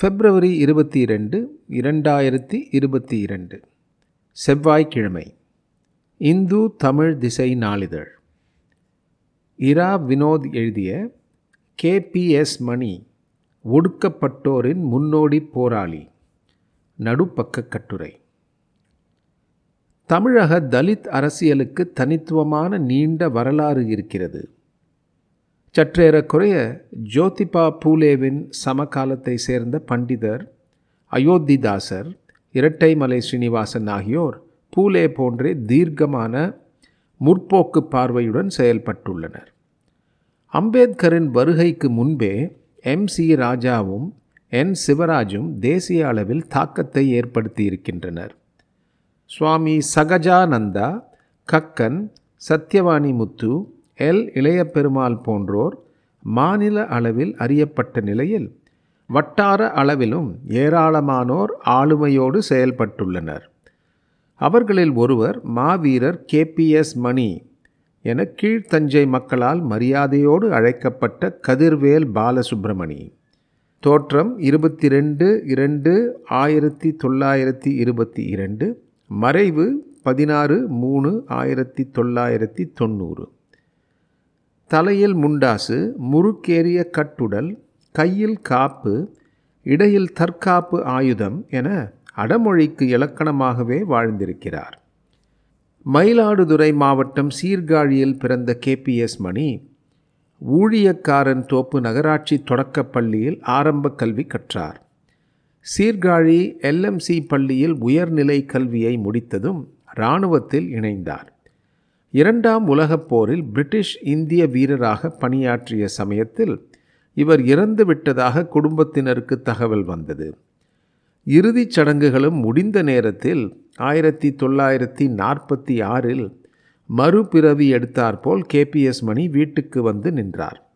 பிப்ரவரி இருபத்தி இரண்டு இரண்டாயிரத்தி இருபத்தி இரண்டு. செவ்வாய்க்கிழமை. இந்து தமிழ் திசை நாளிதழ். இரா வினோத் எழுதிய கேபிஎஸ் மணி ஒடுக்கப்பட்டோரின் முன்னோடி போராளி நடுப்பக்க கட்டுரை. தமிழக தலித் அரசியலுக்கு தனித்துவமான நீண்ட வரலாறு இருக்கிறது. சற்றேறக்குறைய ஜோதிபா பூலேவின் சமகாலத்தை சேர்ந்த பண்டிதர் அயோத்திதாசர் இரட்டைமலை ஸ்ரீனிவாசன் ஆகியோர் பூலே போன்றே தீர்க்கமான முற்போக்கு பார்வையுடன் செயல்பட்டுள்ளனர். அம்பேத்கரின் வருகைக்கு முன்பே எம். சி. ராஜாவும் என். சிவராஜும் தேசிய அளவில் தாக்கத்தை ஏற்படுத்தியிருக்கின்றனர். சுவாமி சகஜானந்தா கக்கன் சத்யவாணி முத்து எல் இளையபெருமாள் போன்றோர் மாநில அளவில் அறியப்பட்ட நிலையில் வட்டார அளவிலும் ஏராளமானோர் ஆளுமையோடு செயல்பட்டுள்ளனர். அவர்களில் ஒருவர் மாவீரர் கேபிஎஸ் மணி என கீழ்த்தஞ்சை மக்களால் மரியாதையோடு அழைக்கப்பட்ட கதிர்வேல் பாலசுப்பிரமணி தோற்றம் இருபத்தி ரெண்டு இரண்டு ஆயிரத்தி தொள்ளாயிரத்தி இருபத்தி இரண்டு. மறைவு பதினாறு மூணு ஆயிரத்தி தொள்ளாயிரத்தி தொண்ணூறு. தலையில் முண்டாசு முறுக்கேறிய கட்டுடல் கையில் காப்பு இடையில் தற்காப்பு ஆயுதம் என அடமொழிக்கு இலக்கணமாகவே வாழ்ந்திருக்கிறார். மயிலாடுதுறை மாவட்டம் சீர்காழியில் பிறந்த கேபிஎஸ் மணி ஊழியக்காரன் தோப்பு நகராட்சி தொடக்கப் பள்ளியில் ஆரம்ப கல்வி கற்றார். சீர்காழி எல்எம்சி பள்ளியில் உயர்நிலை கல்வியை முடித்ததும் இராணுவத்தில் இணைந்தார். இரண்டாம் உலகப் போரில் பிரிட்டிஷ் இந்திய வீரராக பணியாற்றிய சமயத்தில் இவர் இறந்து விட்டதாக குடும்பத்தினருக்கு தகவல் வந்தது. இறுதிச் சடங்குகளும் முடிந்த நேரத்தில் ஆயிரத்தி தொள்ளாயிரத்தி நாற்பத்தி ஆறில் மறுபிறவி எடுத்தாற்போல் கேபிஎஸ் மணி வீட்டுக்கு வந்து நின்றார்.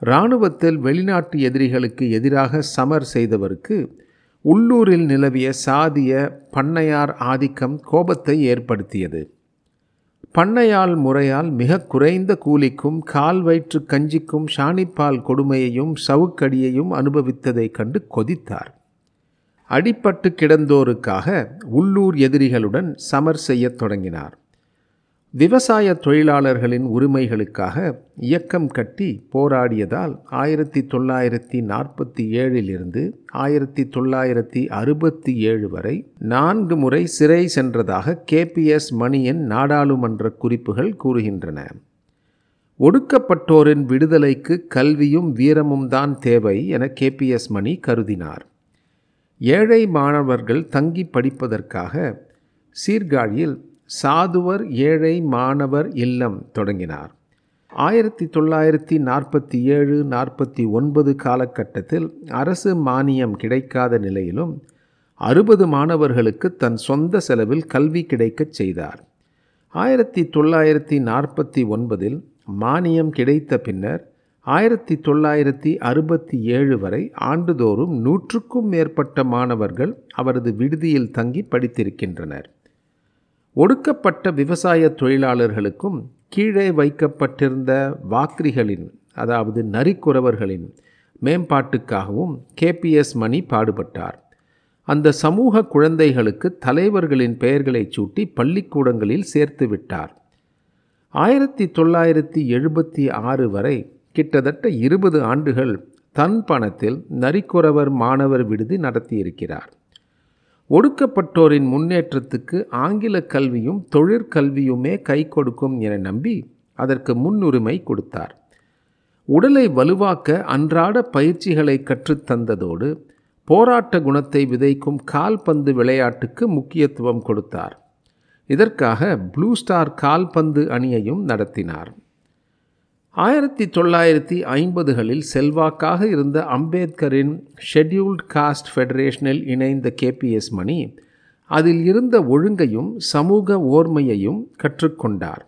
இராணுவத்தில் வெளிநாட்டு எதிரிகளுக்கு எதிராக சமர் செய்தவருக்கு உள்ளூரில் நிலவிய சாதிய பண்ணையார் ஆதிக்கம் கோபத்தை ஏற்படுத்தியது. பண்ணையால் முறையால் மிக குறைந்த கூலிக்கும் கால் வயிற்று கஞ்சிக்கும் ஷானிப்பால் கொடுமையையும் சவுக்கடியையும் அனுபவித்ததைக் கண்டு கொதித்தார். அடிப்பட்டு கிடந்தோருக்காக உள்ளூர் எதிரிகளுடன் சமர் செய்யத் தொடங்கினார். விவசாய தொழிலாளர்களின் உரிமைகளுக்காக இயக்கம் கட்டி போராடியதால் ஆயிரத்தி தொள்ளாயிரத்தி நாற்பத்தி ஏழிலிருந்து ஆயிரத்தி தொள்ளாயிரத்தி அறுபத்தி ஏழு வரை நான்கு முறை சிறை சென்றதாக கேபிஎஸ் மணியின் நாடாளுமன்ற குறிப்புகள் கூறுகின்றன. ஒடுக்கப்பட்டோரின் விடுதலைக்கு கல்வியும் வீரமும் தான் தேவை என கேபிஎஸ் மணி கருதினார். ஏழை மாணவர்கள் தங்கி படிப்பதற்காக சீர்காழியில் சாதுவர் ஏழை மாணவர் இல்லம் தொடங்கினார். ஆயிரத்தி தொள்ளாயிரத்தி நாற்பத்தி ஏழு நாற்பத்தி ஒன்பது காலகட்டத்தில் அரசு மானியம் கிடைக்காத நிலையிலும் அறுபது மாணவர்களுக்கு தன் சொந்த செலவில் கல்வி கிடைக்கச் செய்தார். ஆயிரத்தி தொள்ளாயிரத்தி நாற்பத்தி ஒன்பதில் மானியம் கிடைத்த பின்னர் ஆயிரத்தி தொள்ளாயிரத்தி அறுபத்தி ஏழு வரை ஆண்டுதோறும் நூற்றுக்கும் மேற்பட்ட மாணவர்கள் அவரது விடுதியில் தங்கி படித்திருக்கின்றனர். ஒடுக்கப்பட்ட விவசாய தொழிலாளர்களுக்கும் கீழே வைக்கப்பட்டிருந்த வாக்ரிகளின் அதாவது நரிக்குறவர்களின் மேம்பாட்டுக்காகவும் கேபிஎஸ் மணி பாடுபட்டார். அந்த சமூக குழந்தைகளுக்கு தலைவர்களின் பெயர்களை சூட்டி பள்ளிக்கூடங்களில் சேர்த்து விட்டார். ஆயிரத்தி தொள்ளாயிரத்தி எழுபத்தி ஆறு வரை கிட்டத்தட்ட இருபது ஆண்டுகள் தன் பணத்தில் நரிக்குறவர் மாணவர் விடுதி நடத்தியிருக்கிறார். ஒடுக்கப்பட்டோரின் முன்னேற்றத்துக்கு ஆங்கில கல்வியும் தொழிற்கல்வியுமே கை கொடுக்கும் என நம்பி அதற்கு முன்னுரிமை கொடுத்தார். உடலை வலுவாக்க அன்றாட பயிற்சிகளை கற்றுத்தந்ததோடு போராட்ட குணத்தை விதைக்கும் கால்பந்து விளையாட்டுக்கு முக்கியத்துவம் கொடுத்தார். இதற்காக ப்ளூ ஸ்டார் கால்பந்து அணியையும் நடத்தினார். ஆயிரத்தி தொள்ளாயிரத்தி ஐம்பதுகளில் செல்வாக்காக இருந்த அம்பேத்கரின் ஷெட்யூல்ட் காஸ்ட் ஃபெடரேஷனில் இணைந்த கேபிஎஸ் மணி அதில் இருந்த ஒழுங்கையும் சமூக ஓர்மையையும் கற்றுக்கொண்டார்.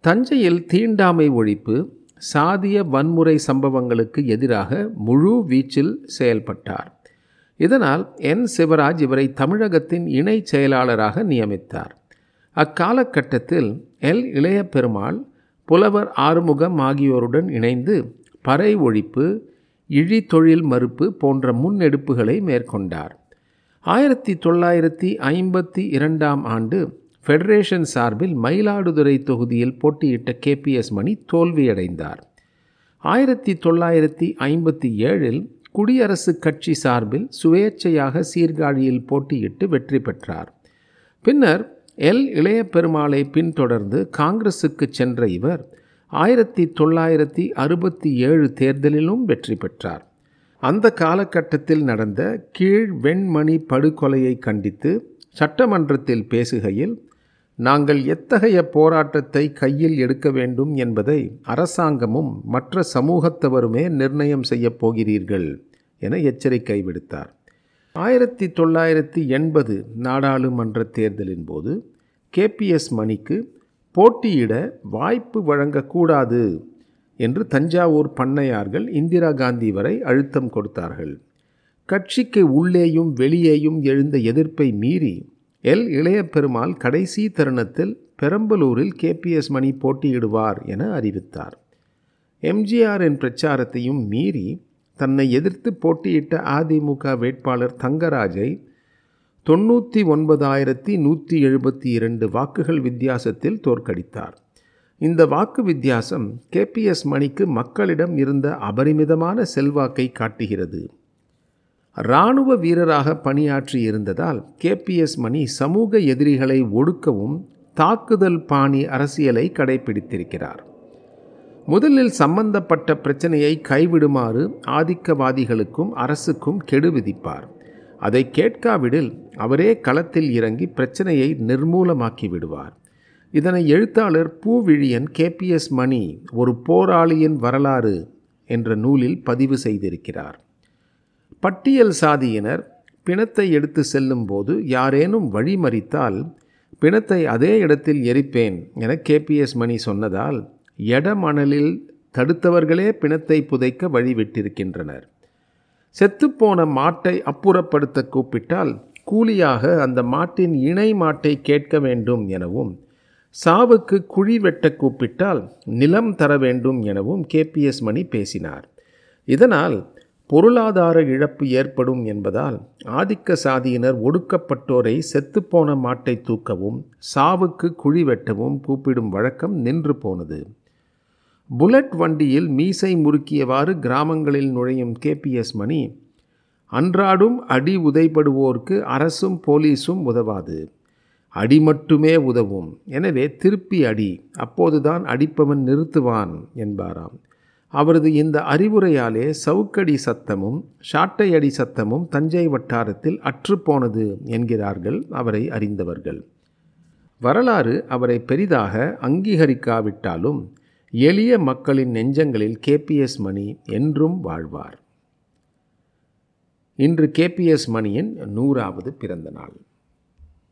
தஞ்சையில் தீண்டாமை ஒழிப்பு சாதிய வன்முறை சம்பவங்களுக்கு எதிராக முழு வீச்சில் செயல்பட்டார். இதனால் என். சிவராஜ் இவரை தமிழகத்தின் இணை செயலாளராக நியமித்தார். அக்காலகட்டத்தில் எல். இளைய பெருமாள் புலவர் ஆறுமுகம் ஆகியோருடன் இணைந்து பறை ஒழிப்பு இழி தொழில் மறுப்பு போன்ற முன்னெடுப்புகளை மேற்கொண்டார். ஆயிரத்தி தொள்ளாயிரத்தி ஐம்பத்தி இரண்டாம் ஆண்டு ஃபெடரேஷன் சார்பில் மயிலாடுதுறை தொகுதியில் போட்டியிட்ட கேபிஎஸ் மணி தோல்வியடைந்தார். ஆயிரத்தி தொள்ளாயிரத்தி ஐம்பத்தி ஏழில் குடியரசுக் கட்சி சார்பில் சுயேட்சையாக சீர்காழியில் போட்டியிட்டு வெற்றி பெற்றார். பின்னர் எல் இளைய பெருமாளை பின்தொடர்ந்து காங்கிரசுக்கு சென்ற இவர் ஆயிரத்தி தொள்ளாயிரத்தி அறுபத்தி ஏழு தேர்தலிலும் வெற்றி பெற்றார். அந்த காலகட்டத்தில் நடந்த கீழ் வெண்மணி படுகொலையை கண்டித்து சட்டமன்றத்தில் பேசுகையில் நாங்கள் எத்தகைய போராட்டத்தை கையில் எடுக்க வேண்டும் என்பதை அரசாங்கமும் மற்ற சமூகத்தவருமே நிர்ணயம் செய்யப் போகிறீர்கள் என எச்சரிக்கை விடுத்தார். ஆயிரத்தி தொள்ளாயிரத்தி எண்பது நாடாளுமன்ற தேர்தலின் போது கேபிஎஸ் மணிக்கு போட்டியிட வாய்ப்பு வழங்கக்கூடாது என்று தஞ்சாவூர் பண்ணையார்கள் இந்திரா காந்தி வரை அழுத்தம் கொடுத்தார்கள். கட்சிக்கு உள்ளேயும் வெளியேயும் எழுந்த எதிர்ப்பை மீறி எல். இளைய பெருமாள் கடைசி தருணத்தில் பெரம்பலூரில் கேபிஎஸ் மணி போட்டியிடுவார் என அறிவித்தார். எம்ஜிஆரின் பிரச்சாரத்தையும் மீறி தன்னை எதிர்த்து போட்டியிட்ட அதிமுக வேட்பாளர் தங்கராஜை தொண்ணூற்றி ஒன்பதாயிரத்தி நூற்றி எழுபத்தி இரண்டு வாக்குகள் வித்தியாசத்தில் தோற்கடித்தார். இந்த வாக்கு வித்தியாசம் கேபிஎஸ் மணிக்கு மக்களிடம் இருந்த அபரிமிதமான செல்வாக்கை காட்டுகிறது. இராணுவ வீரராக பணியாற்றி இருந்ததால் கேபிஎஸ் மணி சமூக எதிரிகளை ஒடுக்கவும் தாக்குதல் பாணி அரசியலை கடைபிடித்திருக்கிறார். முதலில் சம்பந்தப்பட்ட பிரச்சனையை கைவிடுமாறு ஆதிக்கவாதிகளுக்கும் அரசுக்கும் கெடு விதிப்பார். அதை கேட்காவிடில் அவரே களத்தில் இறங்கி பிரச்சனையை நிர்மூலமாக்கி விடுவார். இதனை எழுத்தாளர் பூவிழியன் கேபிஎஸ் மணி ஒரு போராளியின் வரலாறு என்ற நூலில் பதிவு செய்திருக்கிறார். பட்டியல் சாதியினர் பிணத்தை எடுத்து செல்லும் போது யாரேனும் வழிமறித்தால் பிணத்தை அதே இடத்தில் எரிப்பேன் என கேபிஎஸ் மணி சொன்னதால் எடமணலில் தடுத்தவர்களே பிணத்தை புதைக்க வழிவிட்டிருக்கின்றனர். செத்துப்போன மாட்டை அப்புறப்படுத்த கூப்பிட்டால் கூலியாக அந்த மாட்டின் இணை மாட்டை கேட்க வேண்டும் எனவும் சாவுக்கு குழி வெட்ட கூப்பிட்டால் நிலம் தர வேண்டும் எனவும் கேபிஎஸ் மணி பேசினார். இதனால் பொருளாதார இழப்பு ஏற்படும் என்பதால் ஆதிக்க சாதியினர் ஒடுக்கப்பட்டோரை செத்துப்போன மாட்டை தூக்கவும் சாவுக்கு குழி வெட்டவும் கூப்பிடும் வழக்கம் நின்று போனது. புல்லட் வண்டியில் மீசை முறுக்கியவாறு கிராமங்களில் நுழையும் கேபிஎஸ் மணி அன்றாடும் அடி உதைப்படுவோர்க்கு அரசும் போலீஸும் உதவாது. அடி மட்டுமே உதவும். எனவே திருப்பி அடி. அப்போதுதான் அடிப்பவன் நிறுத்துவான் என்பாராம். அவரது இந்த அறிவுரையாலே சவுக்கடி சத்தமும் ஷாட்டை அடி சத்தமும் தஞ்சை வட்டாரத்தில் அற்றுப்போனது என்கிறார்கள் அவரை அறிந்தவர்கள். வரலாறு அவரை பெரிதாக அங்கீகரிக்காவிட்டாலும் எளிய மக்களின் நெஞ்சங்களில் கேபிஎஸ் மணி என்றும் வாழ்வார். இன்று கேபிஎஸ் மணியின் நூறாவது பிறந்த நாள்